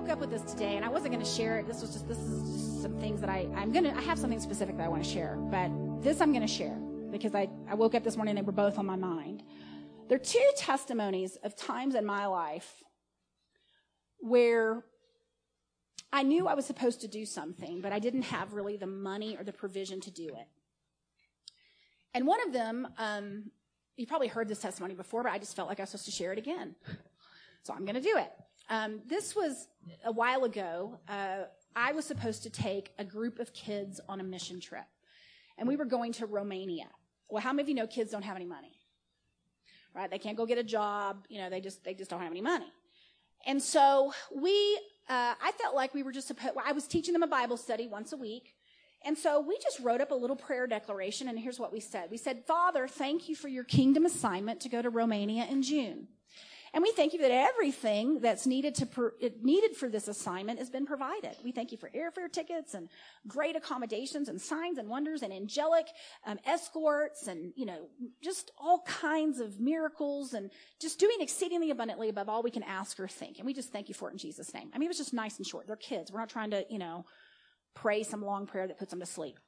woke up with this today, and I wasn't going to share it. This was just this is just some things that I I'm gonna I have something specific that I want to share, but this I'm going to share because I I woke up this morning and they were both on my mind. There are two testimonies of times in my life where I knew I was supposed to do something, but I didn't have really the money or the provision to do it. And one of them, um, you probably heard this testimony before, but I just felt like I was supposed to share it again. So I'm going to do it. Um, this was a while ago. Uh, I was supposed to take a group of kids on a mission trip, and we were going to Romania. Well, how many of you know kids don't have any money? Right? They can't go get a job. You know, they just they just don't have any money. And so we, uh, I felt like we were just supposed. I was teaching them a Bible study once a week, and so we just wrote up a little prayer declaration, and here's what we said. We said, Father, thank you for your kingdom assignment to go to Romania in June. And we thank you that everything that's needed to per, needed for this assignment has been provided. We thank you for airfare tickets and great accommodations and signs and wonders and angelic um, escorts and you know just all kinds of miracles and just doing exceedingly abundantly above all we can ask or think. And we just thank you for it in Jesus' name. I mean, it was just nice and short. They're kids. We're not trying to you know pray some long prayer that puts them to sleep.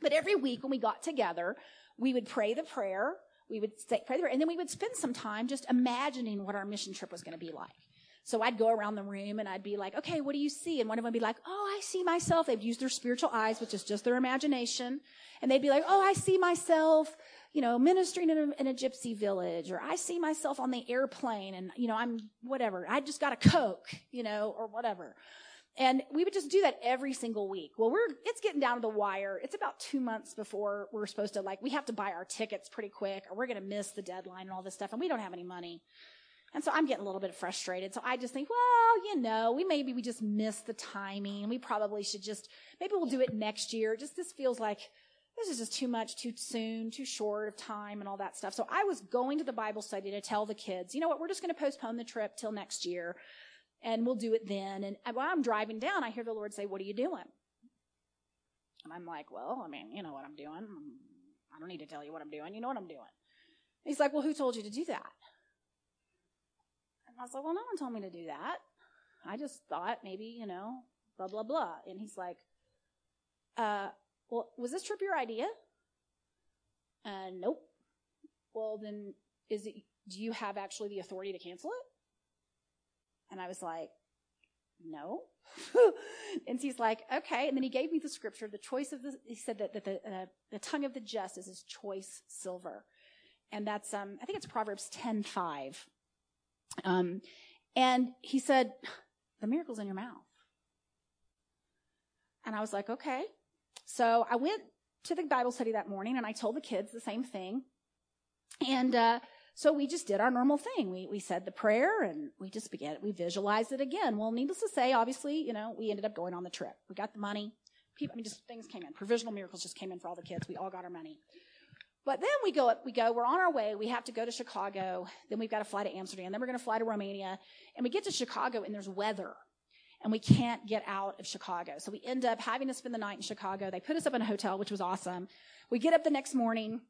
But every week when we got together, we would pray the prayer, we would say, pray the prayer, and then we would spend some time just imagining what our mission trip was going to be like. So I'd go around the room and I'd be like, okay, what do you see? And one of them would be like, oh, I see myself. They'd use their spiritual eyes, which is just their imagination. And they'd be like, oh, I see myself, you know, ministering in a, in a gypsy village, or I see myself on the airplane and, you know, I'm whatever. I just got a Coke, you know, or whatever. And we would just do that every single week. Well, we're, it's getting down to the wire. It's about two months before we're supposed to like, we have to buy our tickets pretty quick or we're going to miss the deadline and all this stuff. And we don't have any money. And so I'm getting a little bit frustrated. So I just think, well, you know, we maybe we just missed the timing. We probably should just, maybe we'll do it next year. Just this feels like this is just too much, too soon, too short of time and all that stuff. So I was going to the Bible study to tell the kids, you know what, we're just going to postpone the trip till next year and we'll do it then. And while I'm driving down, I hear the Lord say, What are you doing? And I'm like, Well, I mean, you know what I'm doing. I don't need to tell you what I'm doing. You know what I'm doing. And he's like, Well, who told you to do that? And I was like, Well, no one told me to do that. I just thought maybe, you know, blah, blah, blah. And he's like, uh, Well, was this trip your idea? Uh, nope. Well, then, is it, do you have actually the authority to cancel it? And I was like, no. and he's like, okay. And then he gave me the scripture, the choice of the, he said that, that the, uh, the tongue of the just is his choice silver. And that's, um, I think it's Proverbs 10, 5. Um, and he said, the miracle's in your mouth. And I was like, okay. So I went to the Bible study that morning and I told the kids the same thing. And, uh, so we just did our normal thing. We, we said the prayer and we just began, we visualized it again. Well, needless to say, obviously, you know, we ended up going on the trip. We got the money. People, I mean, just things came in. Provisional miracles just came in for all the kids. We all got our money. But then we go, we go, we're on our way. We have to go to Chicago. Then we've got to fly to Amsterdam. Then we're going to fly to Romania. And we get to Chicago and there's weather. And we can't get out of Chicago. So we end up having to spend the night in Chicago. They put us up in a hotel, which was awesome. We get up the next morning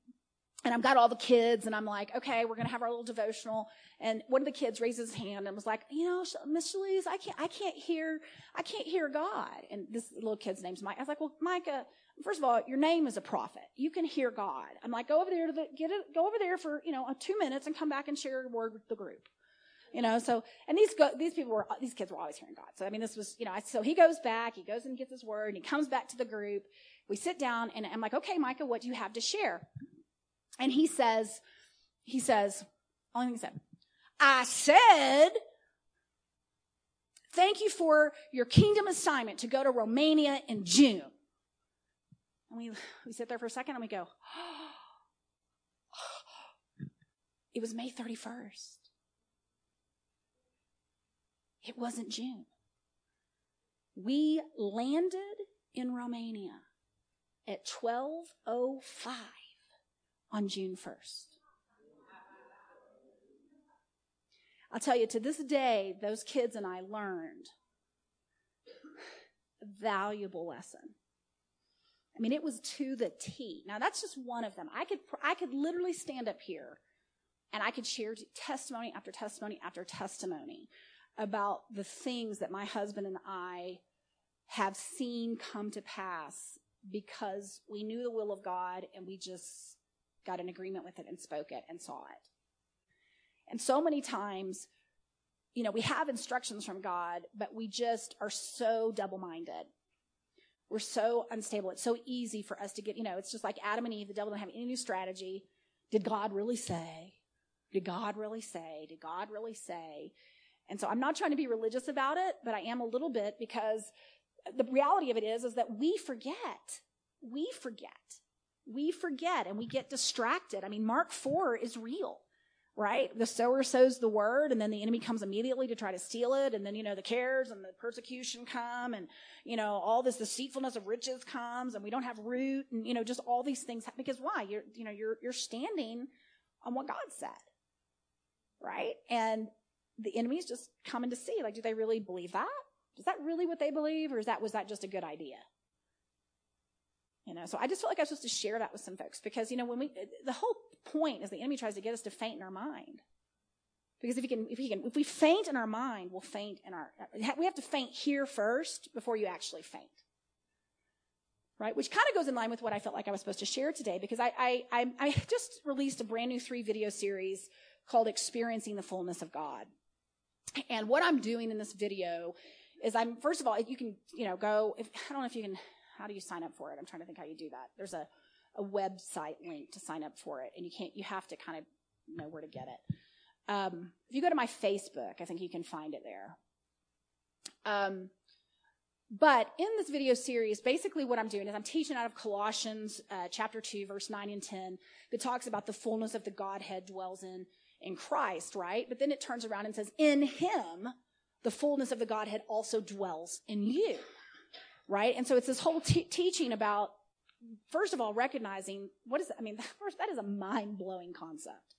and I've got all the kids, and I'm like, okay, we're gonna have our little devotional. And one of the kids raised his hand and was like, you know, Miss Shalise, I can't, I can't hear, I can't hear God. And this little kid's name's Mike. I was like, well, Micah, first of all, your name is a prophet. You can hear God. I'm like, go over there to the, get it, go over there for, you know, uh, two minutes and come back and share a word with the group. You know, so, and these these people were, these kids were always hearing God. So, I mean, this was, you know, so he goes back, he goes and gets his word, and he comes back to the group. We sit down, and I'm like, okay, Micah, what do you have to share? And he says, he says, only thing he said, I said, thank you for your kingdom assignment to go to Romania in June. And we, we sit there for a second and we go, it was May 31st. It wasn't June. We landed in Romania at 1205 on June 1st. I'll tell you, to this day, those kids and I learned a valuable lesson. I mean, it was to the T. Now, that's just one of them. I could, I could literally stand up here and I could share testimony after testimony after testimony about the things that my husband and I have seen come to pass because we knew the will of God and we just got an agreement with it and spoke it and saw it. And so many times, you know, we have instructions from God, but we just are so double minded. We're so unstable. It's so easy for us to get, you know, it's just like Adam and Eve. The devil didn't have any new strategy. Did God really say? Did God really say? Did God really say? And so I'm not trying to be religious about it, but I am a little bit because the reality of it is, is that we forget. We forget. We forget and we get distracted. I mean, Mark 4 is real, right? The sower sows the word and then the enemy comes immediately to try to steal it. And then, you know, the cares and the persecution come and, you know, all this deceitfulness of riches comes and we don't have root and, you know, just all these things. Because why? You're, you know, you're, you're standing on what God said, right? And the enemy's just coming to see, like, do they really believe that? Is that really what they believe, or is that was that just a good idea? You know, so I just felt like I was supposed to share that with some folks because you know when we the whole point is the enemy tries to get us to faint in our mind. Because if you can, if we can, if we faint in our mind, we'll faint in our. We have to faint here first before you actually faint, right? Which kind of goes in line with what I felt like I was supposed to share today. Because I, I, I, I just released a brand new three video series called "Experiencing the Fullness of God," and what I'm doing in this video is I'm first of all you can you know go if I don't know if you can how do you sign up for it? I'm trying to think how you do that. There's a a website link to sign up for it, and you can't you have to kind of know where to get it. Um, if you go to my Facebook, I think you can find it there. Um, but in this video series, basically what I'm doing is I'm teaching out of Colossians uh, chapter 2, verse 9 and 10, that talks about the fullness of the Godhead dwells in, in Christ, right? But then it turns around and says, in him, the fullness of the Godhead also dwells in you. Right? And so it's this whole teaching about, first of all, recognizing what is, I mean, first, that is a mind blowing concept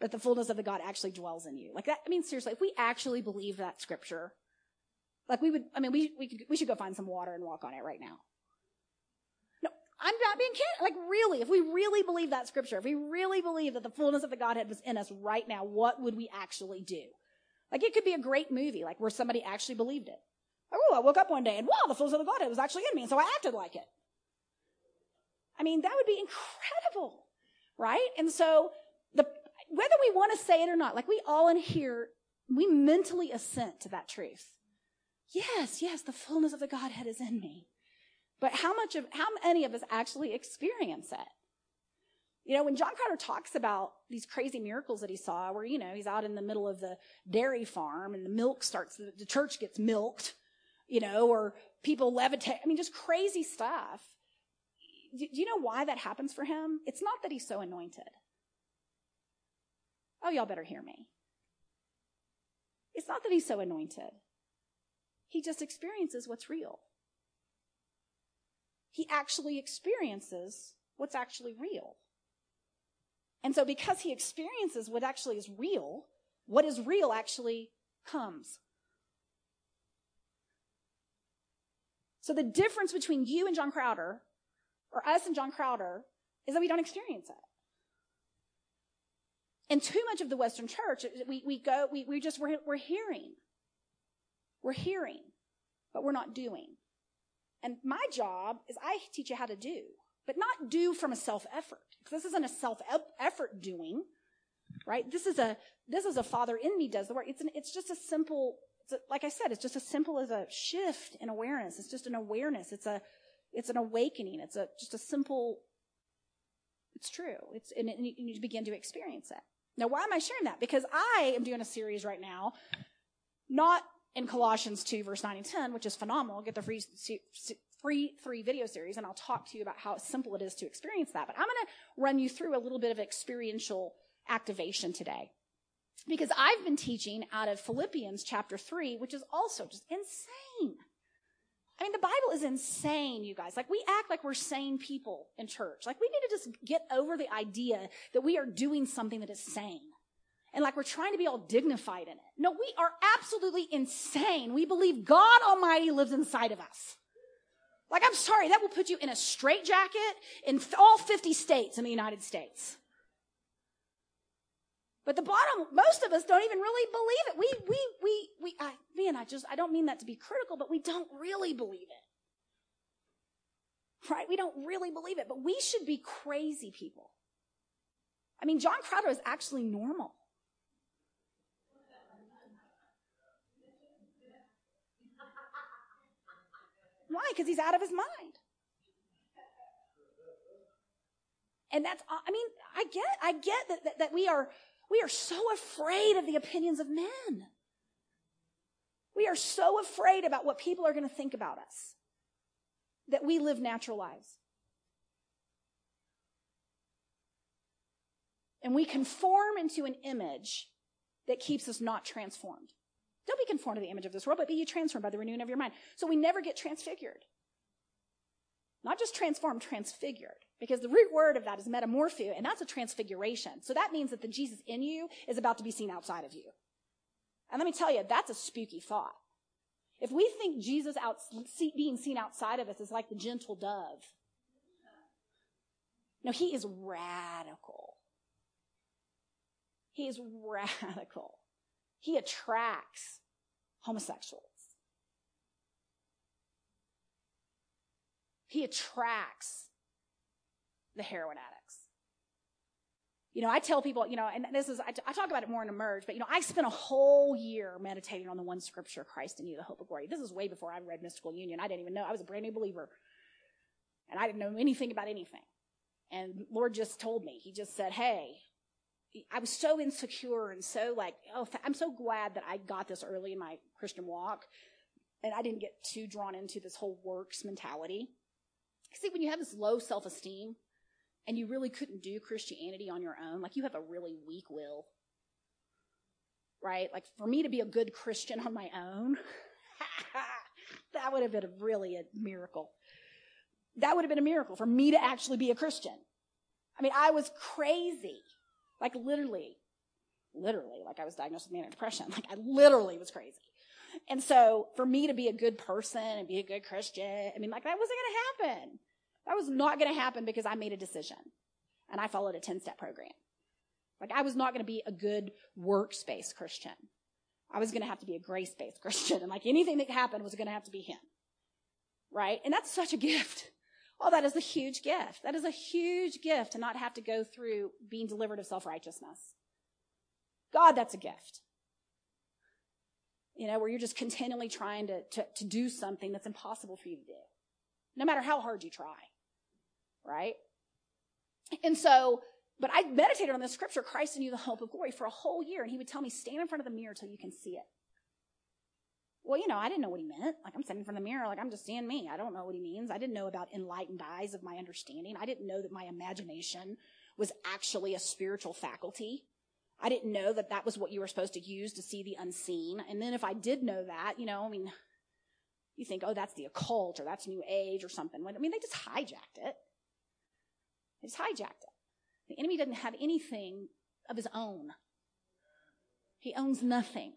that the fullness of the God actually dwells in you. Like that, I mean, seriously, if we actually believe that scripture, like we would, I mean, we, we, could, we should go find some water and walk on it right now. No, I'm not being kidding. Like really, if we really believe that scripture, if we really believe that the fullness of the Godhead was in us right now, what would we actually do? Like it could be a great movie, like where somebody actually believed it. Oh, I woke up one day and wow, the fullness of the Godhead was actually in me, and so I acted like it. I mean, that would be incredible, right? And so the whether we want to say it or not, like we all in here, we mentally assent to that truth. Yes, yes, the fullness of the Godhead is in me. But how much of how many of us actually experience it? You know, when John Crowder talks about these crazy miracles that he saw, where, you know, he's out in the middle of the dairy farm and the milk starts, the church gets milked, you know, or people levitate. I mean, just crazy stuff. Do, you know why that happens for him? It's not that he's so anointed. Oh, y'all better hear me. It's not that he's so anointed. He just experiences what's real. He actually experiences what's actually real. And so because he experiences what actually is real, what is real actually comes. So the difference between you and John Crowder, or us and John Crowder, is that we don't experience it. And too much of the Western church, we, we go, we, we just, we're, we're hearing. We're hearing, but we're not doing. And my job is I teach you how to do but not do from a self effort. Because this isn't a self effort doing, right? This is a, this is a father in me does the work. It's an, it's just a simple, a, like I said, it's just as simple as a shift in awareness. It's just an awareness. It's a, it's an awakening. It's a, just a simple, it's true. It's, and, and you begin to experience it. Now, why am I sharing that? Because I am doing a series right now, not in Colossians 2, verse 9 and 10, which is phenomenal. Get the free free three video series and I'll talk to you about how simple it is to experience that. But I'm going to run you through a little bit of experiential activation today. Because I've been teaching out of Philippians chapter 3, which is also just insane. I mean, the Bible is insane, you guys. Like, we act like we're sane people in church. Like, we need to just get over the idea that we are doing something that is sane. And like we're trying to be all dignified in it. No, we are absolutely insane. We believe God Almighty lives inside of us. Like, I'm sorry, that will put you in a straitjacket in all 50 states in the United States. But the bottom, most of us don't even really believe it. We, we, we, we, I, man, I just, I don't mean that to be critical, but we don't really believe it. Right? We don't really believe it, but we should be crazy people. I mean, John Crowder is actually normal. Why? Because he's out of his mind. And that's, I mean, I get, I get that, that, that we are, we are so afraid of the opinions of men. We are so afraid about what people are going to think about us that we live natural lives. And we conform into an image that keeps us not transformed. Don't be conformed to the image of this world, but be you transformed by the renewing of your mind. So we never get transfigured. Not just transformed, transfigured. Because the root word of that is metamorpho, and that's a transfiguration. So that means that the Jesus in you is about to be seen outside of you. And let me tell you, that's a spooky thought. If we think Jesus out, being seen outside of us is like the gentle dove, no, he is radical. He is radical. He attracts homosexuals. He attracts the heroin addicts. You know, I tell people, you know, and this is, I, talk about it more in Emerge, but you know, I spent a whole year meditating on the one scripture, Christ in you, the hope of glory. This is way before I read Mystical Union. I didn't even know. I was a brand new believer. And I didn't know anything about anything. And Lord just told me, He just said, hey, I was so insecure and so like, oh, I'm so glad that I got this early in my Christian walk and I didn't get too drawn into this whole works mentality. See, when you have this low self esteem and you really couldn't do Christianity on your own, like you have a really weak will, right? Like for me to be a good Christian on my own, that would have been a really a miracle. That would have been a miracle for me to actually be a Christian. I mean, I was crazy. Like literally, literally, like I was diagnosed with manic depression. Like I literally was crazy. And so for me to be a good person and be a good Christian, I mean, like that wasn't going to happen. That was not going to happen because I made a decision and I followed a 10 step program. Like I was not going to be a good workspace Christian. I was going to have to be a grace based Christian. And like anything that happened was going to have to be him. Right? And that's such a gift. Oh, that is a huge gift. That is a huge gift to not have to go through being delivered of self righteousness. God, that's a gift. You know, where you're just continually trying to, to, to do something that's impossible for you to do, no matter how hard you try. Right? And so, but I meditated on this scripture, Christ in you, the hope of glory, for a whole year. And he would tell me, stand in front of the mirror till you can see it. Well, you know, I didn't know what he meant. Like, I'm standing in front of the mirror, like, I'm just seeing me. I don't know what he means. I didn't know about enlightened eyes of my understanding. I didn't know that my imagination was actually a spiritual faculty. I didn't know that that was what you were supposed to use to see the unseen. And then if I did know that, you know, I mean, you think, oh, that's the occult or that's New Age or something. I mean, they just hijacked it. They just hijacked it. The enemy doesn't have anything of his own. He owns nothing.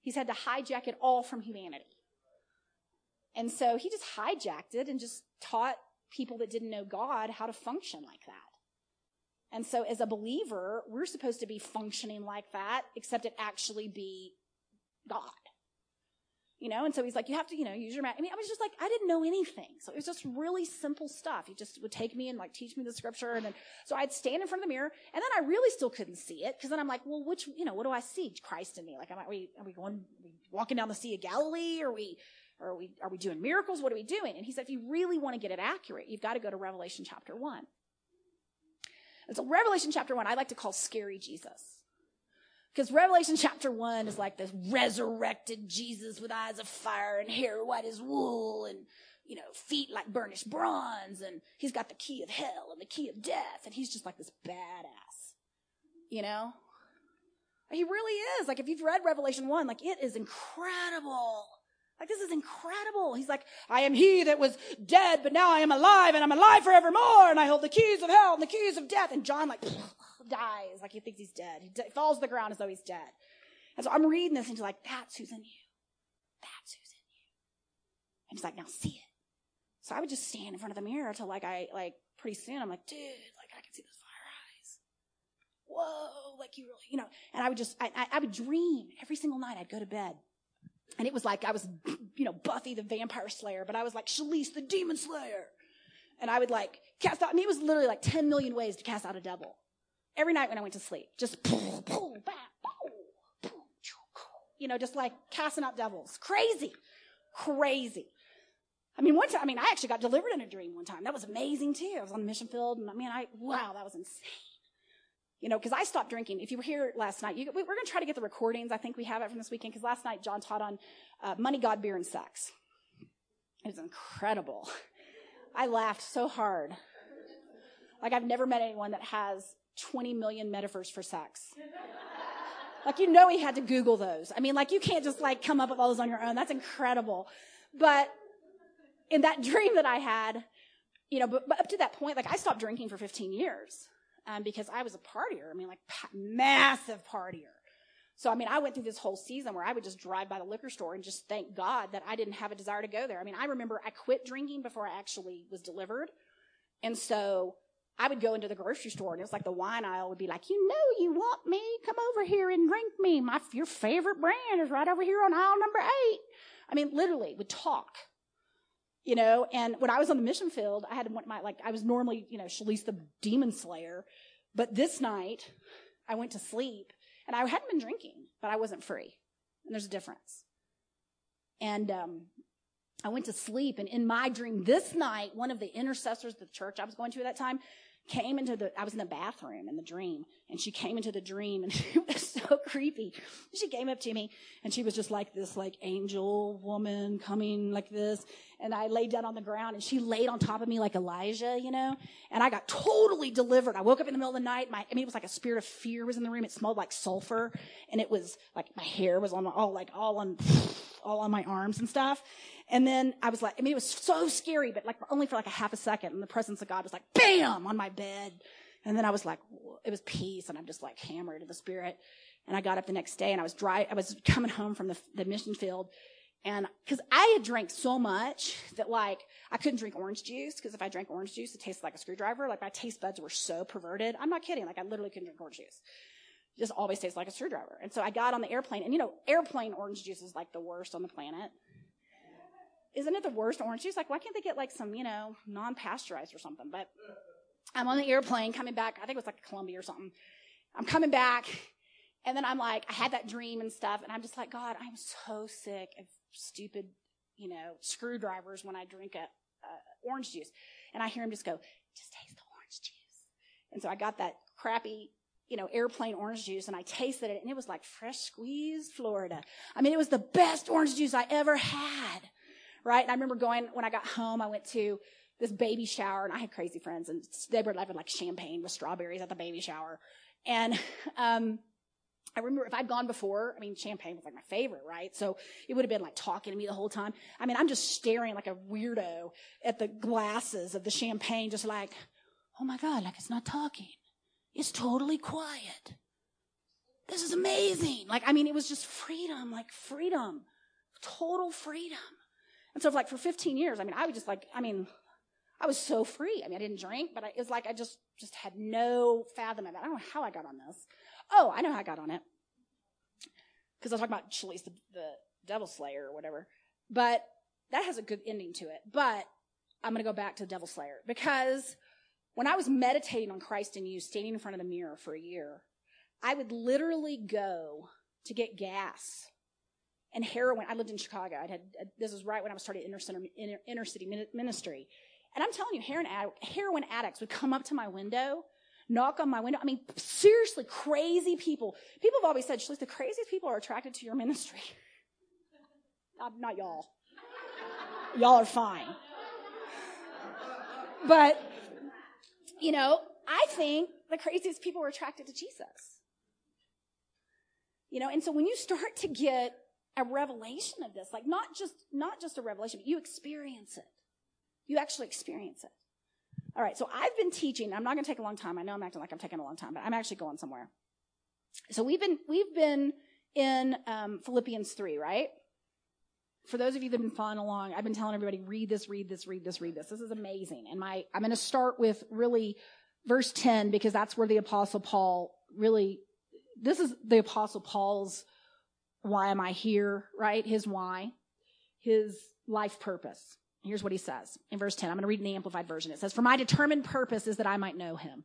He's had to hijack it all from humanity. And so he just hijacked it and just taught people that didn't know God how to function like that. And so as a believer, we're supposed to be functioning like that, except it actually be God. You know, and so he's like, you have to, you know, use your, math. I mean, I was just like, I didn't know anything. So it was just really simple stuff. He just would take me and like teach me the scripture. And then, so I'd stand in front of the mirror and then I really still couldn't see it. Cause then I'm like, well, which, you know, what do I see? Christ in me. Like, am I, are we, are we going, are we walking down the Sea of Galilee? Are we, are we, are we doing miracles? What are we doing? And he said, if you really want to get it accurate, you've got to go to Revelation chapter one. So Revelation chapter one, I like to call scary Jesus. Because Revelation chapter one is like this resurrected Jesus with eyes of fire and hair white as wool and, you know, feet like burnished bronze. And he's got the key of hell and the key of death. And he's just like this badass, you know? He really is. Like if you've read Revelation one, like it is incredible. Like this is incredible. He's like, I am he that was dead, but now I am alive and I'm alive forevermore. And I hold the keys of hell and the keys of death. And John like dies like he thinks he's dead. He falls to the ground as though he's dead. And so I'm reading this and he's like, that's who's in you. That's who's in you. And he's like, now see it. So I would just stand in front of the mirror till like I, like pretty soon I'm like, dude, like I can see those fire eyes. whoa, like you really, you know, and I would just, I, I, I would dream every single night I'd go to bed. And it was like I was, you know, Buffy the vampire slayer, but I was like Shalise the demon slayer. And I would like cast out, mean, it was literally like 10 million ways to cast out a devil. Every night when I went to sleep, just pull, pull, pull, you know, just like casting out devils. Crazy. Crazy. I mean, one time, I mean, I actually got delivered in a dream one time. That was amazing too. I was on the mission field and I mean, I, wow, that was insane. You know, because I stopped drinking. If you were here last night, you, we, are going to try to get the recordings. I think we have it from this weekend because last night John taught on uh, money, God, beer, and sex. It was incredible. I laughed so hard. Like I've never met anyone that has 20 million metaphors for sex. Like, you know, he had to Google those. I mean, like, you can't just like come up with all those on your own. That's incredible. But in that dream that I had, you know, but, but up to that point, like, I stopped drinking for 15 years um, because I was a partier. I mean, like, massive partier. So, I mean, I went through this whole season where I would just drive by the liquor store and just thank God that I didn't have a desire to go there. I mean, I remember I quit drinking before I actually was delivered. And so I would go into the grocery store and it was like the wine aisle would be like, you know, you want me? Come over here and drink me. My, your favorite brand is right over here on aisle number eight. I mean, literally would talk, you know, and when I was on the mission field, I had my, like, I was normally, you know, Shalise the demon slayer, but this night I went to sleep and I hadn't been drinking, but I wasn't free. And there's a difference. And, um, I went to sleep and in my dream this night, one of the intercessors of the church I was going to at that time, came into the, I was in the bathroom in the dream and she came into the dream and it was so creepy. She came up to me and she was just like this, like angel woman coming like this. And I laid down on the ground and she laid on top of me like Elijah, you know, and I got totally delivered. I woke up in the middle of the night. My, I mean, it was like a spirit of fear was in the room. It smelled like sulfur and it was like my hair was on all like all on, all on my arms and stuff. And then I was like, I mean, it was so scary, but like only for like a half a second. And the presence of God was like, bam, on my bed. And then I was like, it was peace. And I'm just like hammered in the spirit. And I got up the next day and I was dry. I was coming home from the, the mission field. And cause I had drank so much that like I couldn't drink orange juice. Cause if I drank orange juice, it tasted like a screwdriver. Like my taste buds were so perverted. I'm not kidding. Like I literally couldn't drink orange juice. It just always tastes like a screwdriver. And so I got on the airplane and you know, airplane orange juice is like the worst on the planet isn't it the worst orange juice? Like, why can't they get like some, you know, non-pasteurized or something? But I'm on the airplane coming back. I think it was like Colombia or something. I'm coming back. And then I'm like, I had that dream and stuff. And I'm just like, God, I'm so sick of stupid, you know, screwdrivers when I drink a, a orange juice. And I hear him just go, just taste the orange juice. And so I got that crappy you know, airplane orange juice and I tasted it and it was like fresh squeezed Florida. I mean, it was the best orange juice I ever had right? And I remember going, when I got home, I went to this baby shower and I had crazy friends and they were having like champagne with strawberries at the baby shower. And, um, I remember if I'd gone before, I mean, champagne was like my favorite, right? So it would have been like talking to me the whole time. I mean, I'm just staring like a weirdo at the glasses of the champagne, just like, oh my God, like it's not talking. It's totally quiet. This is amazing. Like, I mean, it was just freedom, like freedom, total freedom. And so, like for 15 years, I mean, I was just like, I mean, I was so free. I mean, I didn't drink, but I, it was like I just just had no fathom of it. I don't know how I got on this. Oh, I know how I got on it because I was talking about Shalise, the, the devil slayer or whatever. But that has a good ending to it. But I'm going to go back to the devil slayer because when I was meditating on Christ in you, standing in front of the mirror for a year, I would literally go to get gas and heroin. I lived in Chicago. I had this was right when I was starting inner, center, inner, inner city ministry, and I'm telling you, heroin, addicts would come up to my window, knock on my window. I mean, seriously, crazy people. People have always said, "Shalise, the craziest people are attracted to your ministry." not, not y'all. y'all are fine, but you know, I think the craziest people are attracted to Jesus. You know, and so when you start to get a revelation of this. Like not just, not just a revelation, but you experience it. You actually experience it. All right. So I've been teaching. I'm not going to take a long time. I know I'm acting like I'm taking a long time, but I'm actually going somewhere. So we've been, we've been in um, Philippians 3, right? For those of you that have been following along, I've been telling everybody, read this, read this, read this, read this. This is amazing. And my, I'm going to start with really verse 10 because that's where the apostle Paul really, this is the apostle Paul's why am I here, right? His why, his life purpose. Here's what he says in verse 10. I'm going to read in the Amplified Version. It says, For my determined purpose is that I might know him,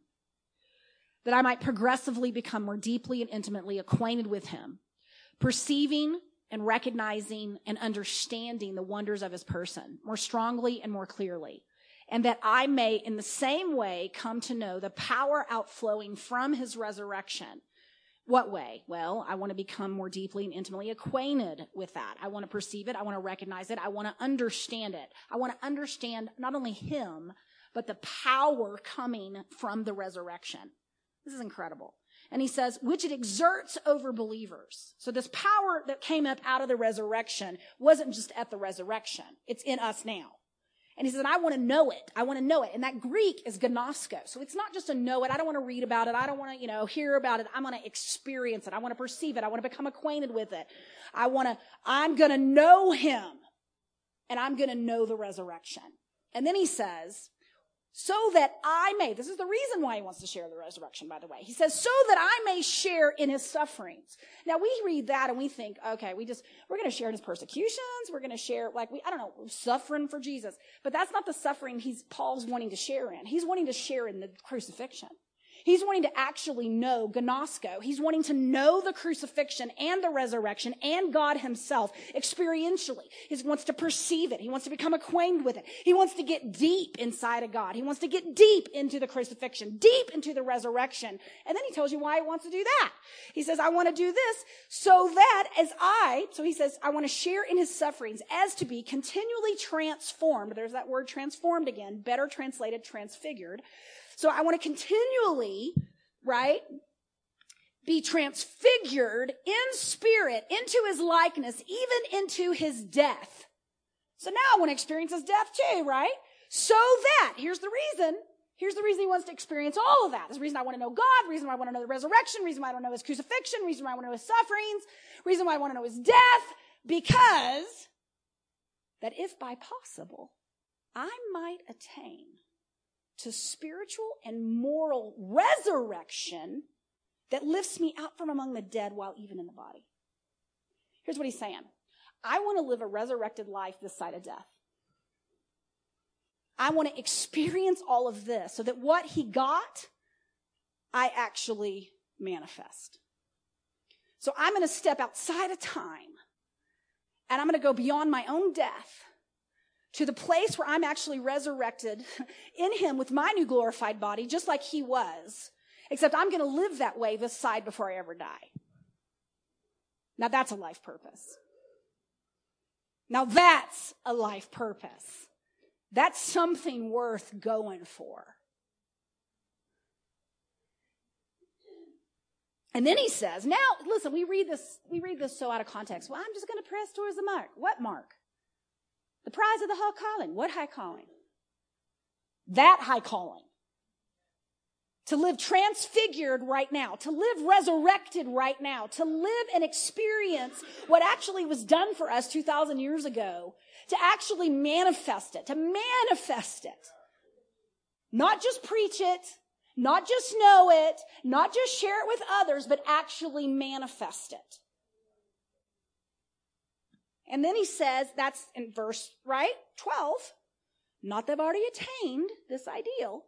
that I might progressively become more deeply and intimately acquainted with him, perceiving and recognizing and understanding the wonders of his person more strongly and more clearly. And that I may in the same way come to know the power outflowing from his resurrection what way? Well, I want to become more deeply and intimately acquainted with that. I want to perceive it. I want to recognize it. I want to understand it. I want to understand not only him, but the power coming from the resurrection. This is incredible. And he says, which it exerts over believers. So this power that came up out of the resurrection wasn't just at the resurrection. It's in us now. And he says, I want to know it. I want to know it. And that Greek is gnosko. So it's not just a know it. I don't want to read about it. I don't want to, you know, hear about it. I want to experience it. I want to perceive it. I want to become acquainted with it. I want to, I'm going to know him and I'm going to know the resurrection. And then he says, so that I may, this is the reason why he wants to share the resurrection, by the way. He says, so that I may share in his sufferings. Now we read that and we think, okay, we just, we're going to share in his persecutions. We're going to share, like, we, I don't know, suffering for Jesus. But that's not the suffering he's, Paul's wanting to share in. He's wanting to share in the crucifixion. He's wanting to actually know gnosko. He's wanting to know the crucifixion and the resurrection and God himself experientially. He wants to perceive it. He wants to become acquainted with it. He wants to get deep inside of God. He wants to get deep into the crucifixion, deep into the resurrection. And then he tells you why he wants to do that. He says, I want to do this so that as I, so he says, I want to share in his sufferings as to be continually transformed. There's that word transformed again, better translated transfigured so I want to continually, right, be transfigured in spirit into his likeness, even into his death. So now I want to experience his death too, right? So that, here's the reason. Here's the reason he wants to experience all of that. The reason I want to know God, reason why I want to know the resurrection, reason why I want to know his crucifixion, reason why I want to know his sufferings, reason why I want to know his death, because that if by possible, I might attain to spiritual and moral resurrection that lifts me out from among the dead while even in the body. Here's what he's saying. I want to live a resurrected life this side of death. I want to experience all of this so that what he got, I actually manifest. So I'm going to step outside of time and I'm going to go beyond my own death to the place where I'm actually resurrected in him with my new glorified body, just like he was. Except I'm going to live that way this side before I ever die. Now that's a life purpose. Now that's a life purpose. That's something worth going for. And then he says, now listen, we read this, we read this so out of context. Well, I'm just going to press towards the mark. What mark? The prize of the high calling. What high calling? That high calling. To live transfigured right now, to live resurrected right now, to live and experience what actually was done for us 2,000 years ago, to actually manifest it, to manifest it. Not just preach it, not just know it, not just share it with others, but actually manifest it. And then he says, that's in verse, right? 12. Not that I've already attained this ideal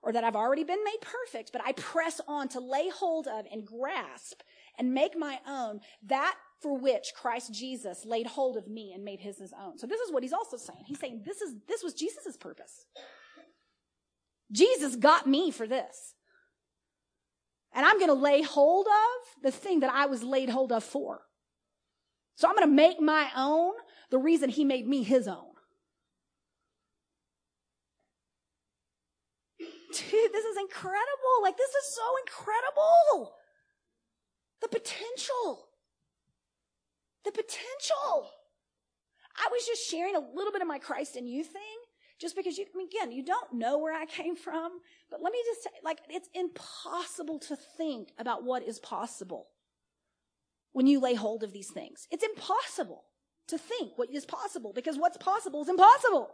or that I've already been made perfect, but I press on to lay hold of and grasp and make my own that for which Christ Jesus laid hold of me and made his his own. So this is what he's also saying. He's saying this is, this was Jesus' purpose. Jesus got me for this. And I'm going to lay hold of the thing that I was laid hold of for. So I'm going to make my own the reason he made me his own. Dude, this is incredible. Like, this is so incredible. The potential. The potential. I was just sharing a little bit of my Christ in you thing just because you, I mean, again, you don't know where I came from, but let me just say, like, it's impossible to think about what is possible when you lay hold of these things. It's impossible to think what is possible because what's possible is impossible.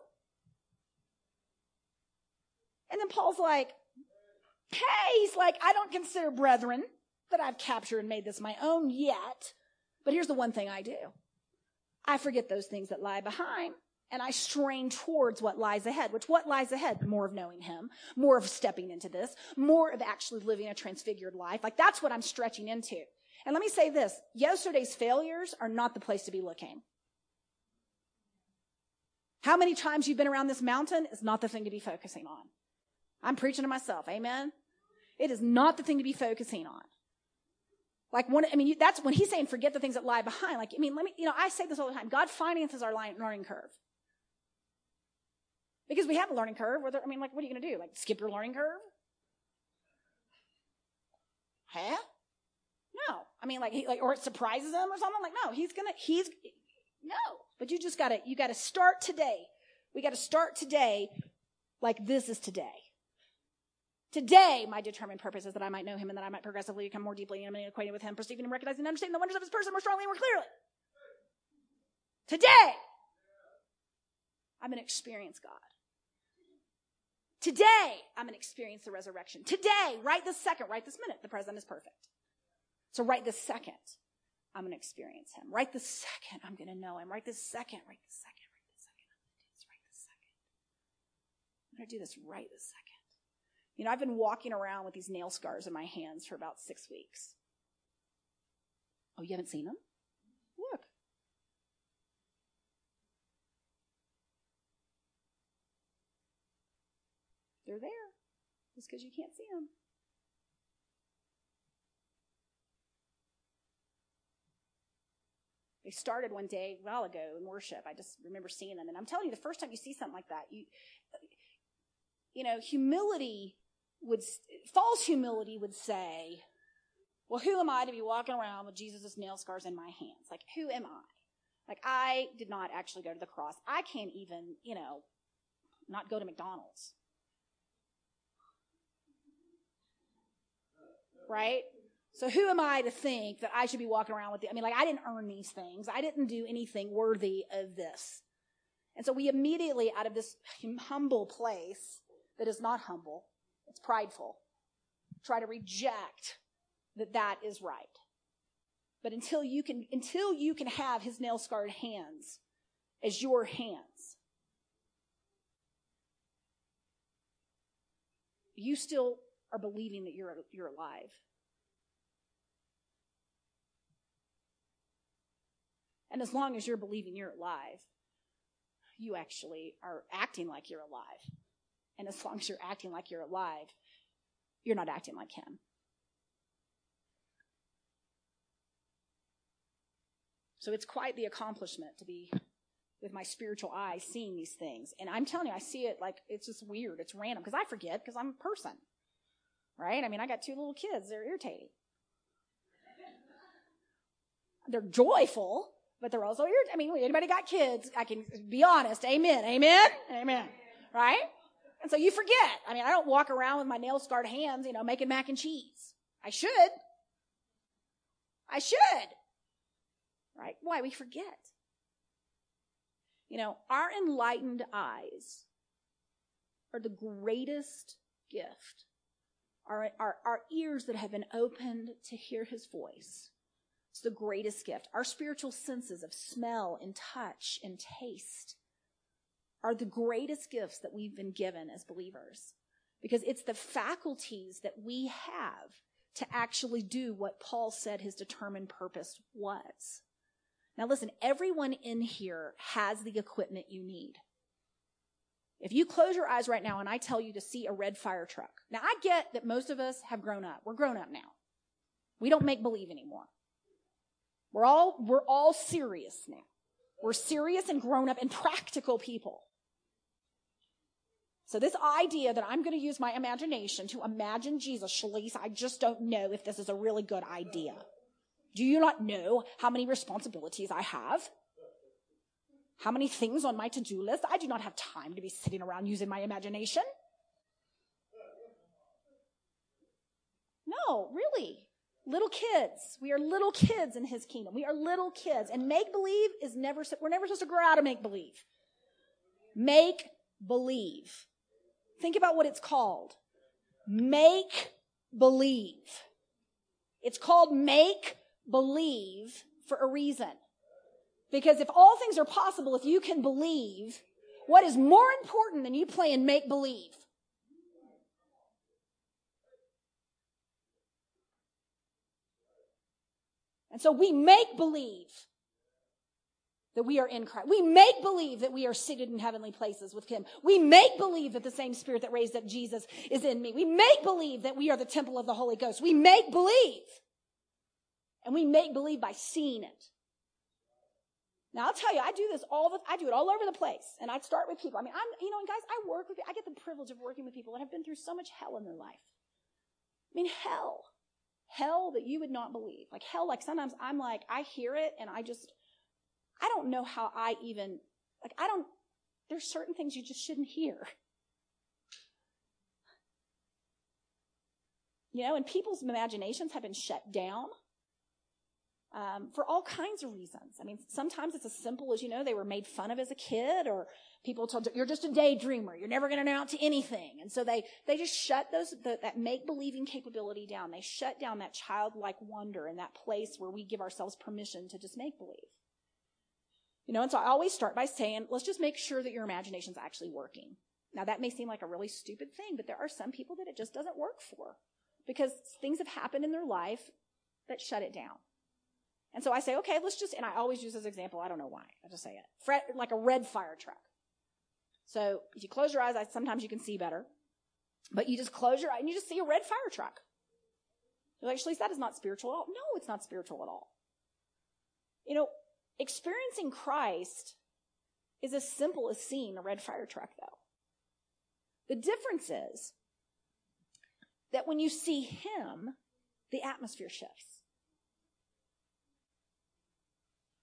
And then Paul's like, Hey, he's like, I don't consider brethren that I've captured and made this my own yet. But here's the one thing I do. I forget those things that lie behind and I strain towards what lies ahead, which what lies ahead? More of knowing him, more of stepping into this, more of actually living a transfigured life. Like that's what I'm stretching into. And let me say this. Yesterday's failures are not the place to be looking. How many times you've been around this mountain is not the thing to be focusing on. I'm preaching to myself. Amen. It is not the thing to be focusing on. Like one, I mean, that's when he's saying forget the things that lie behind. Like, I mean, let me, you know, I say this all the time. God finances our learning curve. Because we have a learning curve. Whether, I mean, like, what are you going to do? Like, skip your learning curve? Huh? No. I mean, like, he, like, or it surprises him or something. Like, no, he's gonna, he's, no. But you just gotta, you gotta start today. We gotta start today like this is today. Today, my determined purpose is that I might know him and that I might progressively become more deeply intimately acquainted with him, perceiving and recognizing and understanding the wonders of his person more strongly and more clearly. Today, I'm going to experience God. Today, I'm going to experience the resurrection. Today, right this second, right this minute, the present is perfect. So right this second, I'm going to experience him. Right this second, I'm going to know him. Right this second, right this second, right this second. I'm going to do this right this second. You know, I've been walking around with these nail scars in my hands for about six weeks. Oh, you haven't seen them? Look. They're there just because you can't see them. They started one day a while ago in worship. I just remember seeing them. And I'm telling you, the first time you see something like that, you, you know, humility would, false humility would say, well, who am I to be walking around with Jesus' nail scars in my hands? Like, who am I? Like, I did not actually go to the cross. I can't even, you know, not go to McDonald's. Right? So who am I to think that I should be walking around with the, I mean, like, I didn't earn these things. I didn't do anything worthy of this. And so we immediately, out of this humble place that is not humble, it's prideful. Try to reject that that is right. But until you can, until you can have his nail scarred hands as your hands, you still are believing that you're, you're alive. And as long as you're believing you're alive, you actually are acting like you're alive. And as long as you're acting like you're alive, you're not acting like Him. So it's quite the accomplishment to be with my spiritual eyes seeing these things. And I'm telling you, I see it like it's just weird. It's random because I forget because I'm a person. Right? I mean, I got two little kids. They're irritating. They're joyful, but they're also irritating. I mean, anybody got kids? I can be honest. Amen. Amen. Amen. Right? And so you forget. I mean, I don't walk around with my nail scarred hands, you know, making mac and cheese. I should. I should. Right? Why? We forget. You know, our enlightened eyes are the greatest gift. Our, our, our ears that have been opened to hear his voice. It's the greatest gift. Our spiritual senses of smell and touch and taste are the greatest gifts that we've been given as believers because it's the faculties that we have to actually do what Paul said his determined purpose was. Now listen, everyone in here has the equipment you need. If you close your eyes right now and I tell you to see a red fire truck. Now I get that most of us have grown up. We're grown up now. We don't make believe anymore. We're all, we're all serious now. We're serious and grown up and practical people. So this idea that I'm going to use my imagination to imagine Jesus, Shalise, I just don't know if this is a really good idea. Do you not know how many responsibilities I have? How many things on my to-do list? I do not have time to be sitting around using my imagination. No, really. Little kids. We are little kids in his kingdom. We are little kids. And make believe is never, we're never supposed to grow out of make believe. Make believe. Think about what it's called. make believe. It's called make believe for a reason. Because if all things are possible, if you can believe, what is more important than you playing make believe? And so we make believe that we are in Christ. We make believe that we are seated in heavenly places with Him. We make believe that the same Spirit that raised up Jesus is in me. We make believe that we are the temple of the Holy Ghost. We make believe. And we make believe by seeing it. Now I'll tell you, I do this all the, I do it all over the place. And I start with people. I mean, I'm, you know, and guys, I work with, I get the privilege of working with people that have been through so much hell in their life. I mean, hell. Hell that you would not believe. Like hell, like sometimes I'm like, I hear it and I just, I don't know how I even, like, I don't, there's certain things you just shouldn't hear. You know, and people's imaginations have been shut down um, for all kinds of reasons. I mean, sometimes it's as simple as, you know, they were made fun of as a kid or people told you're just a daydreamer. You're never going to amount to anything. And so they, they just shut those, the, that make believing capability down. They shut down that childlike wonder and that place where we give ourselves permission to just make believe. You know, and so I always start by saying, let's just make sure that your imagination's actually working. Now that may seem like a really stupid thing, but there are some people that it just doesn't work for because things have happened in their life that shut it down. And so I say, okay, let's just, and I always use this example. I don't know why. I just say it. Like a red fire truck. So if you close your eyes, I, sometimes you can see better. But you just close your eyes and you just see a red fire truck. You're like, Shalise, that is not spiritual at all. No, it's not spiritual at all. You know, experiencing Christ is as simple as seeing a red fire truck, though. The difference is that when you see Him, the atmosphere shifts.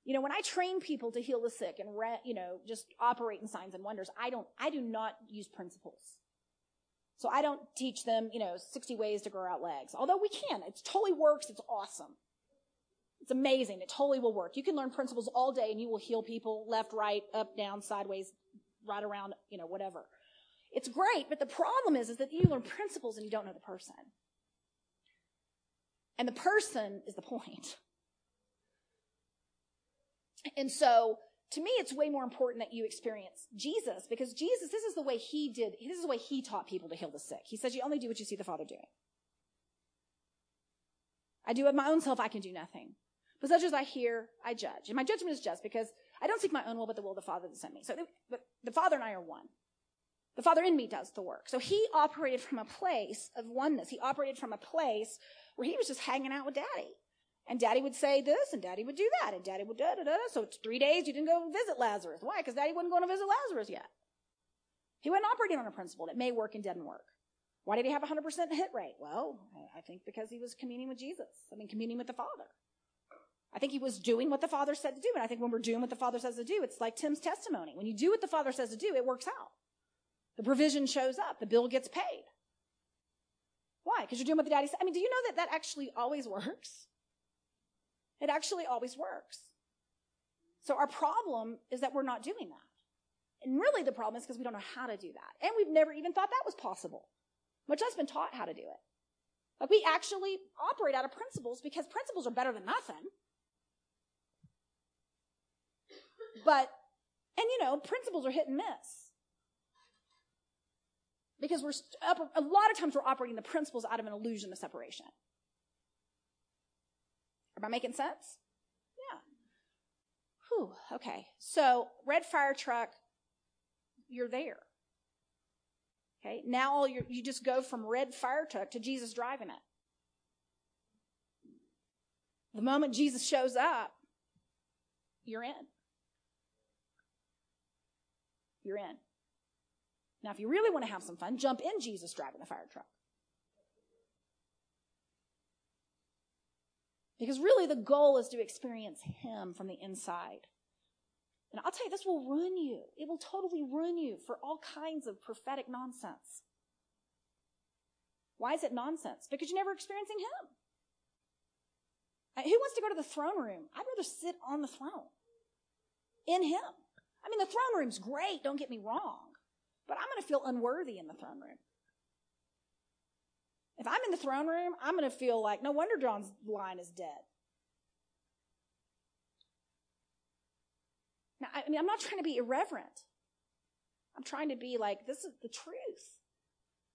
You know, when I train people to heal the sick and, re, you know, just operate in signs and wonders, I don't, I do not use principles. So I don't teach them, you know, 60 ways to grow out legs. Although we can. It totally works. It's awesome. It's amazing. It totally will work. You can learn principles all day and you will heal people left, right, up, down, sideways, right around, you know, whatever. It's great, but the problem is, is that you learn principles and you don't know the person. And the person is the point. And so, to me, it's way more important that you experience Jesus because Jesus, this is the way he did, this is the way he taught people to heal the sick. He says, you only do what you see the Father doing. I do it my own self, I can do nothing. But such as I hear, I judge. And my judgment is just because I don't seek my own will, but the will of the Father that sent me. So, but the Father and I are one. The Father in me does the work. So he operated from a place of oneness. He operated from a place where he was just hanging out with Daddy. And daddy would say this, and daddy would do that, and daddy would da da da. So it's three days you didn't go visit Lazarus. Why? Because daddy wasn't going to visit Lazarus yet. He wasn't operating on a principle that may work and didn't work. Why did he have a 100% hit rate? Well, I think because he was communing with Jesus. I mean, communing with the Father. I think he was doing what the Father said to do. And I think when we're doing what the Father says to do, it's like Tim's testimony. When you do what the Father says to do, it works out. The provision shows up. The bill gets paid. Why? Because you're doing what the daddy said. I mean, do you know that that actually always works? It actually always works. So our problem is that we're not doing that. And really the problem is because we don't know how to do that. And we've never even thought that was possible, much less been taught how to do it. Like we actually operate out of principles because principles are better than nothing. But, and you know, principles are hit and miss. Because we're, a lot of times we're operating the principles out of an illusion of separation. Am I making sense? Yeah. Whew, okay. So, red fire truck, you're there. Okay. Now all you you just go from red fire truck to Jesus driving it. The moment Jesus shows up, you're in. You're in. Now, if you really want to have some fun, jump in Jesus driving the fire truck. Because really the goal is to experience Him from the inside. And I'll tell you, this will ruin you. It will totally ruin you for all kinds of prophetic nonsense. Why is it nonsense? Because you're never experiencing Him. Uh, who wants to go to the throne room? I'd rather sit on the throne in Him. I mean, the throne room's great, don't get me wrong, but I'm going to feel unworthy in the throne room. If I'm in the throne room, I'm going to feel like no wonder John's line is dead. Now, I mean, I'm not trying to be irreverent. I'm trying to be like, this is the truth.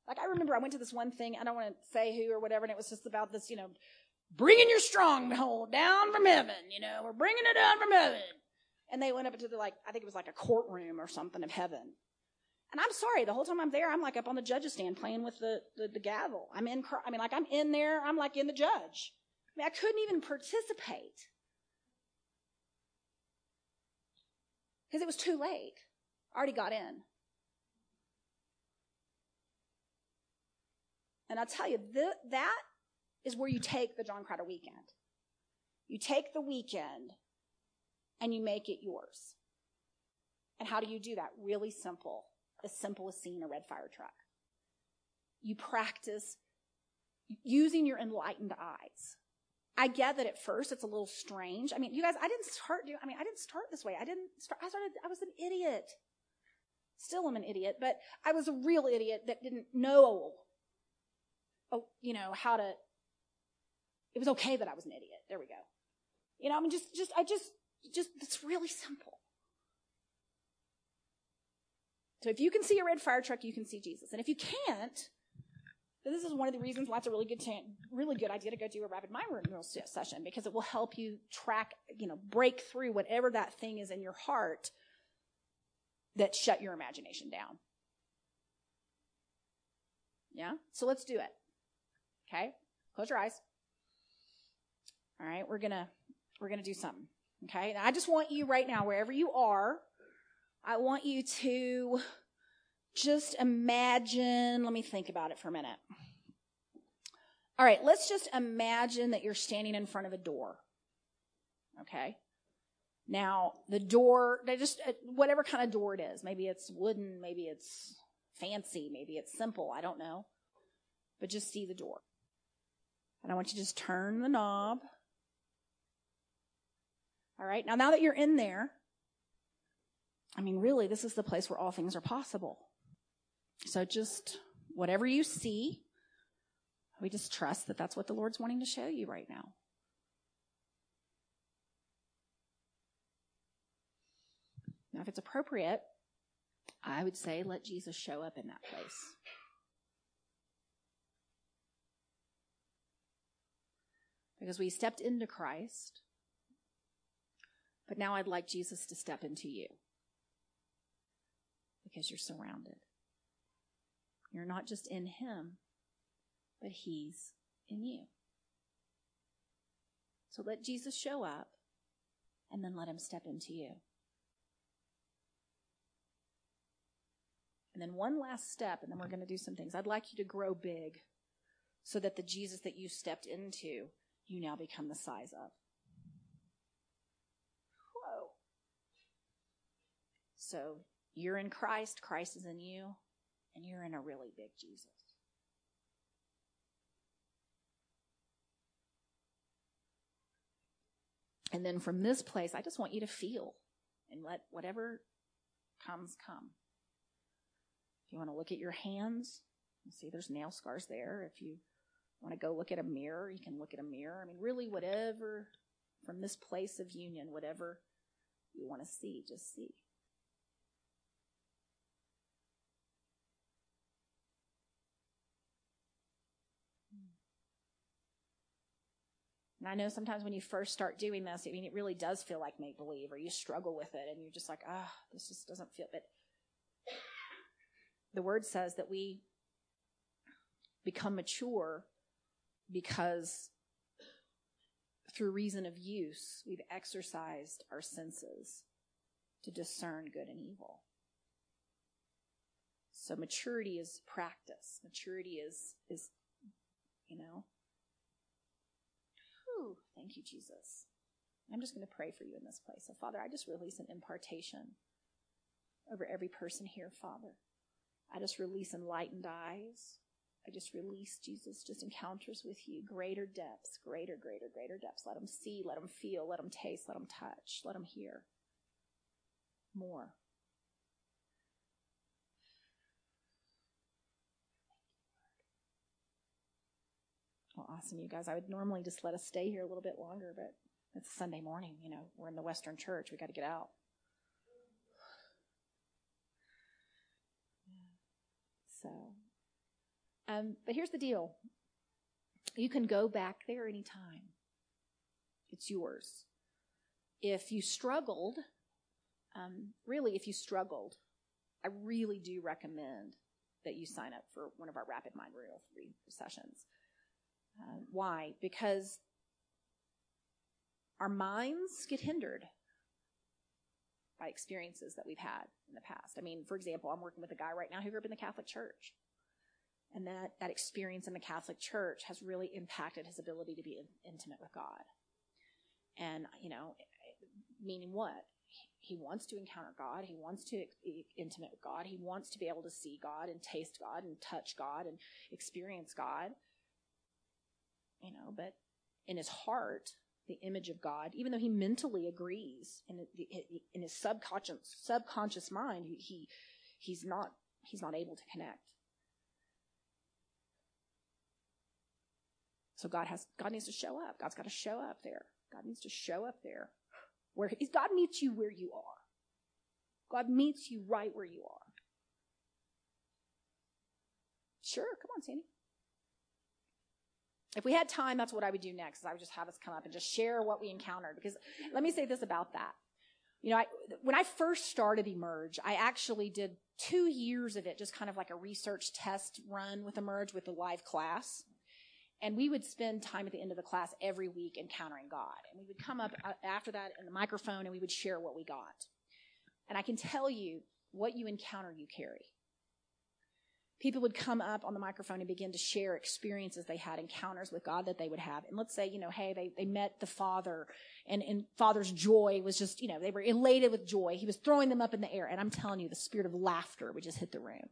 Like, I remember I went to this one thing, I don't want to say who or whatever, and it was just about this, you know, bringing your stronghold down from heaven, you know, we're bringing it down from heaven. And they went up into the, like, I think it was like a courtroom or something of heaven. And I'm sorry, the whole time I'm there, I'm like up on the judge's stand playing with the, the, the gavel. I'm in, I mean, like, I'm in there, I'm like in the judge. I mean, I couldn't even participate. Because it was too late. I already got in. And I'll tell you, th- that is where you take the John Crowder weekend. You take the weekend and you make it yours. And how do you do that? Really simple. As simple as seeing a red fire truck. You practice using your enlightened eyes. I get that at first it's a little strange. I mean, you guys, I didn't start doing, I mean, I didn't start this way. I didn't start, I started, I was an idiot. Still am an idiot, but I was a real idiot that didn't know, oh, you know, how to, it was okay that I was an idiot. There we go. You know, I mean, just, just, I just, just, it's really simple. So if you can see a red fire truck, you can see Jesus. And if you can't, this is one of the reasons why it's a really good, really good idea to go do a rapid mind renewal session because it will help you track, you know, break through whatever that thing is in your heart that shut your imagination down. Yeah? So let's do it. Okay? Close your eyes. All right, we're gonna we're gonna do something. Okay? Now I just want you right now, wherever you are, I want you to just imagine, let me think about it for a minute. All right, let's just imagine that you're standing in front of a door. Okay? Now, the door, they just, uh, whatever kind of door it is, maybe it's wooden, maybe it's fancy, maybe it's simple, I don't know. But just see the door. And I want you to just turn the knob. All right, now, now that you're in there, I mean, really, this is the place where all things are possible. So just whatever you see, we just trust that that's what the Lord's wanting to show you right now. Now, if it's appropriate, I would say let Jesus show up in that place. Because we stepped into Christ, but now I'd like Jesus to step into you. Because you're surrounded. You're not just in Him, but He's in you. So let Jesus show up and then let Him step into you. And then one last step, and then we're going to do some things. I'd like you to grow big so that the Jesus that you stepped into, you now become the size of. Whoa. So you're in Christ, Christ is in you and you're in a really big Jesus. And then from this place, I just want you to feel and let whatever comes come. If you want to look at your hands, you see there's nail scars there. If you want to go look at a mirror, you can look at a mirror. I mean, really, whatever from this place of union, whatever you want to see, just see. And I know sometimes when you first start doing this, I mean, it really does feel like make believe, or you struggle with it, and you're just like, ah, oh, this just doesn't feel. But the word says that we become mature because through reason of use, we've exercised our senses to discern good and evil. So maturity is practice. Maturity is, is, you know, thank you, Jesus. I'm just going to pray for you in this place. So, Father, I just release an impartation over every person here, Father. I just release enlightened eyes. I just release, Jesus, just encounters with you, greater depths, greater, greater, greater depths. Let them see, let them feel, let them taste, let them touch, let them hear more. Well, awesome, you guys. I would normally just let us stay here a little bit longer, but it's Sunday morning. You know, we're in the Western Church. We got to get out. So, um, but here's the deal you can go back there anytime, it's yours. If you struggled, um, really, if you struggled, I really do recommend that you sign up for one of our Rapid Mind Renewal free sessions. Uh, why? Because our minds get hindered by experiences that we've had in the past. I mean, for example, I'm working with a guy right now who grew up in the Catholic Church. And that, that experience in the Catholic Church has really impacted his ability to be in, intimate with God. And, you know, meaning what? He wants to encounter God. He wants to be intimate with God. He wants to be able to see God and taste God and touch God and experience God. You know, but in his heart, the image of God, even though he mentally agrees in, in his subconscious subconscious mind, he he's not he's not able to connect. So God has God needs to show up. God's got to show up there. God needs to show up there. Where God meets you where you are. God meets you right where you are. Sure, come on, Sandy. If we had time, that's what I would do next. I would just have us come up and just share what we encountered. Because let me say this about that. You know, I, when I first started Emerge, I actually did two years of it, just kind of like a research test run with Emerge with a live class. And we would spend time at the end of the class every week encountering God. And we would come up after that in the microphone and we would share what we got. And I can tell you what you encounter, you carry people would come up on the microphone and begin to share experiences they had, encounters with God that they would have. And let's say, you know, hey, they, they met the Father and, and Father's joy was just, you know, they were elated with joy. He was throwing them up in the air. And I'm telling you, the spirit of laughter would just hit the room.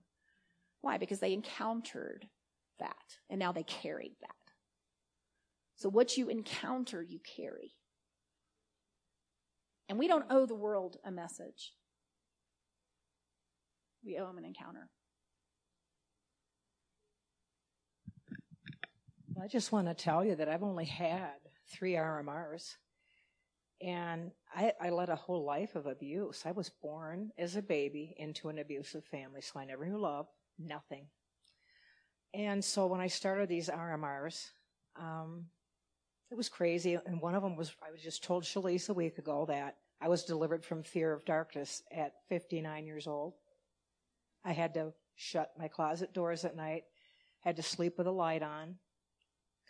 Why? Because they encountered that and now they carried that. So what you encounter, you carry. And we don't owe the world a message. We owe them an encounter. I just want to tell you that I've only had three RMRs. And I, I, led a whole life of abuse. I was born as a baby into an abusive family, so I never knew love, nothing. And so when I started these RMRs, um, it was crazy. And one of them was, I was just told Shalise a week ago that I was delivered from fear of darkness at 59 years old. I had to shut my closet doors at night, had to sleep with a light on,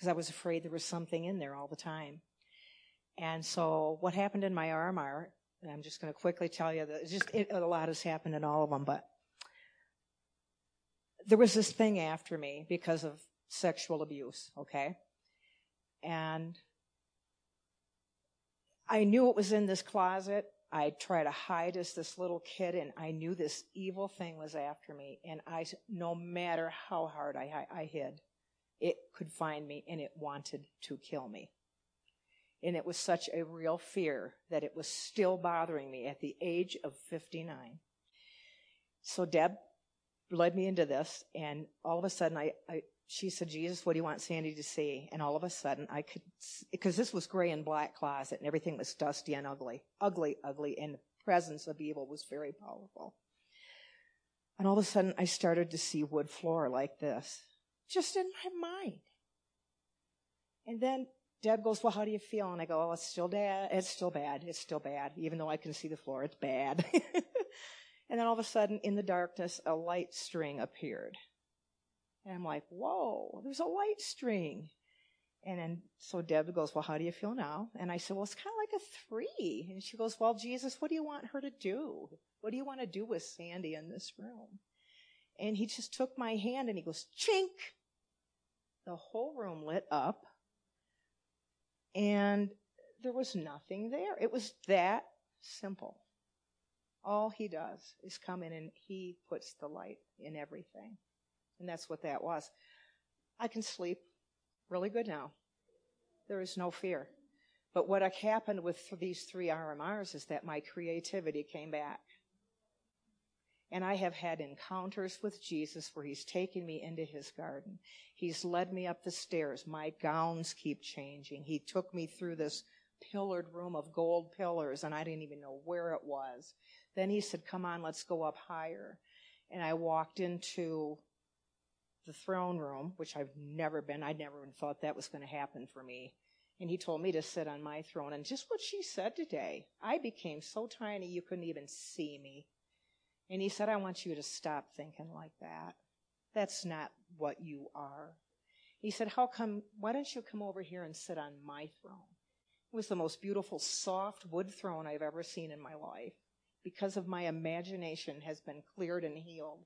because I was afraid there was something in there all the time. And so what happened in my RMR, and I'm just going to quickly tell you that just it, a lot has happened in all of them, but there was this thing after me because of sexual abuse, okay? And I knew it was in this closet. I tried to hide as this little kid, and I knew this evil thing was after me. And I, no matter how hard I, I hid, it could find me and it wanted to kill me. And it was such a real fear that it was still bothering me at the age of 59. So Deb led me into this, and all of a sudden, I, I she said, Jesus, what do you want Sandy to see? And all of a sudden, I could, because this was gray and black closet, and everything was dusty and ugly, ugly, ugly, and the presence of evil was very powerful. And all of a sudden, I started to see wood floor like this just in my mind. And then Deb goes, well, how do you feel? And I go, oh, it's still bad. It's still bad. It's still bad. Even though I can see the floor, it's bad. and then all of a sudden, in the darkness, a light string appeared. And I'm like, whoa, there's a light string. And then, so Deb goes, well, how do you feel now? And I said, well, it's kind of like a three. And she goes, well, Jesus, what do you want her to do? What do you want to do with Sandy in this room? And he just took my hand and he goes, chink. The whole room lit up. And there was nothing there. It was that simple. All he does is come in and he puts the light in everything. And that's what that was. I can sleep really good now. There is no fear. But what happened with these three RMRs is that my creativity came back. And I have had encounters with Jesus where he's taken me into his garden. He's led me up the stairs. My gowns keep changing. He took me through this pillared room of gold pillars and I didn't even know where it was. Then he said, come on, let's go up higher. And I walked into the throne room, which I've never been. I'd never even thought that was going to happen for me. And he told me to sit on my throne. And just what she said today, I became so tiny you couldn't even see me. And he said, I want you to stop thinking like that. That's not what you are. He said, How come, why don't you come over here and sit on my throne? It was the most beautiful, soft wood throne I've ever seen in my life because of my imagination has been cleared and healed.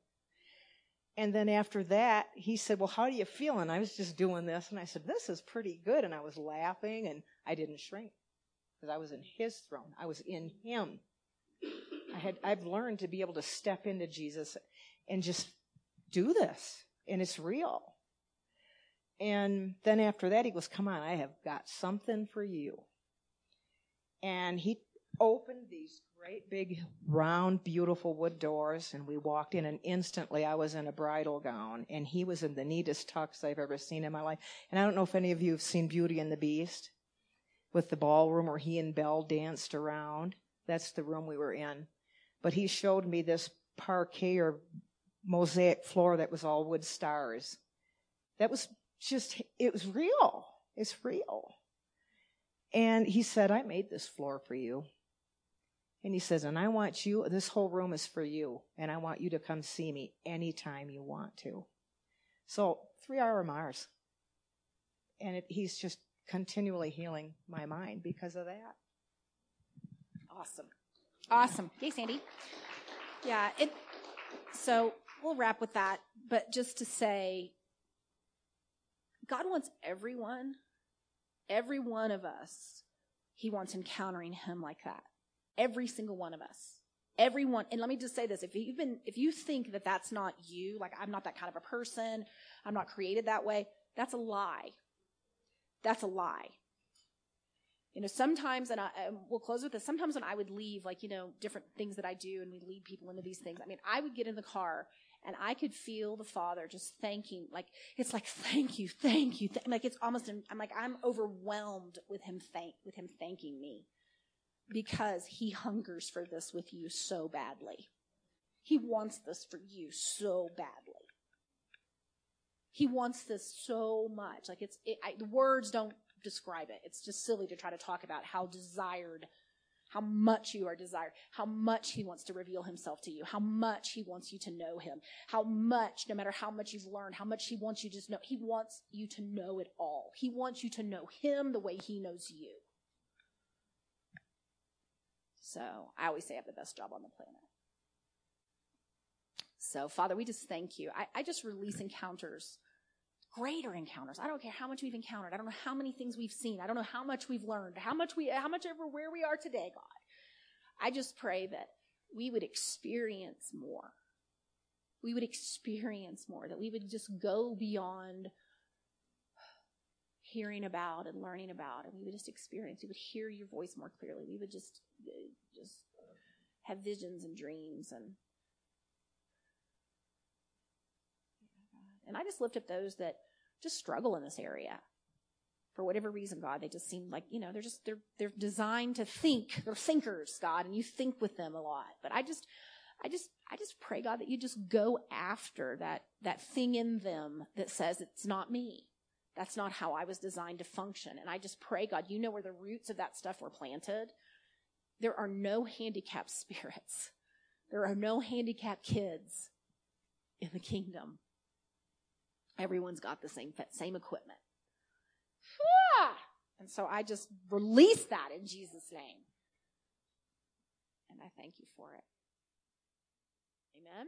And then after that, he said, Well, how do you feel? And I was just doing this. And I said, This is pretty good. And I was laughing and I didn't shrink because I was in his throne. I was in him. I had, I've learned to be able to step into Jesus and just do this. And it's real. And then after that, he goes, Come on, I have got something for you. And he opened these great big round beautiful wood doors and we walked in and instantly I was in a bridal gown and he was in the neatest tux I've ever seen in my life. And I don't know if any of you have seen Beauty and the Beast with the ballroom where he and Belle danced around. That's the room we were in. But he showed me this parquet or mosaic floor that was all wood stars. That was just, it was real. It's real. And he said, I made this floor for you. And he says, and I want you, this whole room is for you, and I want you to come see me anytime you want to. So, three RMRs. And it, he's just continually healing my mind because of that. Awesome. Awesome. Hey, Sandy. Yeah, it, so we'll wrap with that, but just to say, God wants everyone, every one of us, He wants encountering Him like that. Every single one of us. Everyone, and let me just say this, if you've been, if you think that that's not you, like I'm not that kind of a person, I'm not created that way, that's a lie. That's a lie. You know, sometimes, and, I, we'll close with this, sometimes when I would leave, like, you know, different things that I do and we lead people into these things, I mean, I would get in the car and I could feel the Father just thanking, like, it's like, thank you, thank you. Th-. Like, it's almost, I'm like, I'm overwhelmed with him thank, with him thanking me because he hungers for this with you so badly. He wants this for you so badly. He wants this so much. Like it's, it, I, the words don't describe it. It's just silly to try to talk about how desired, how much you are desired, how much he wants to reveal himself to you, how much he wants you to know him, how much, no matter how much you've learned, how much he wants you to know, he wants you to know it all. He wants you to know him the way he knows you. So I always say I have the best job on the planet. So, Father, we just thank you. I, I, just release encounters, greater encounters. I don't care how much we've encountered. I don't know how many things we've seen. I don't know how much we've learned, how much we, how much ever where we are today, God. I just pray that we would experience more. We would experience more, that we would just go beyond hearing about and learning about, and we would just experience. We would hear your voice more clearly. We would just just have visions and dreams and and I just lift up those that just struggle in this area for whatever reason, God. They just seem like you know they're just they're they're designed to think. They're thinkers, God, and you think with them a lot. But I just I just I just pray God that you just go after that that thing in them that says it's not me. That's not how I was designed to function. And I just pray, God, you know where the roots of that stuff were planted. There are no handicapped spirits. There are no handicapped kids in the kingdom. Everyone's got the same same equipment. And so I just release that in Jesus' name. And I thank you for it. Amen.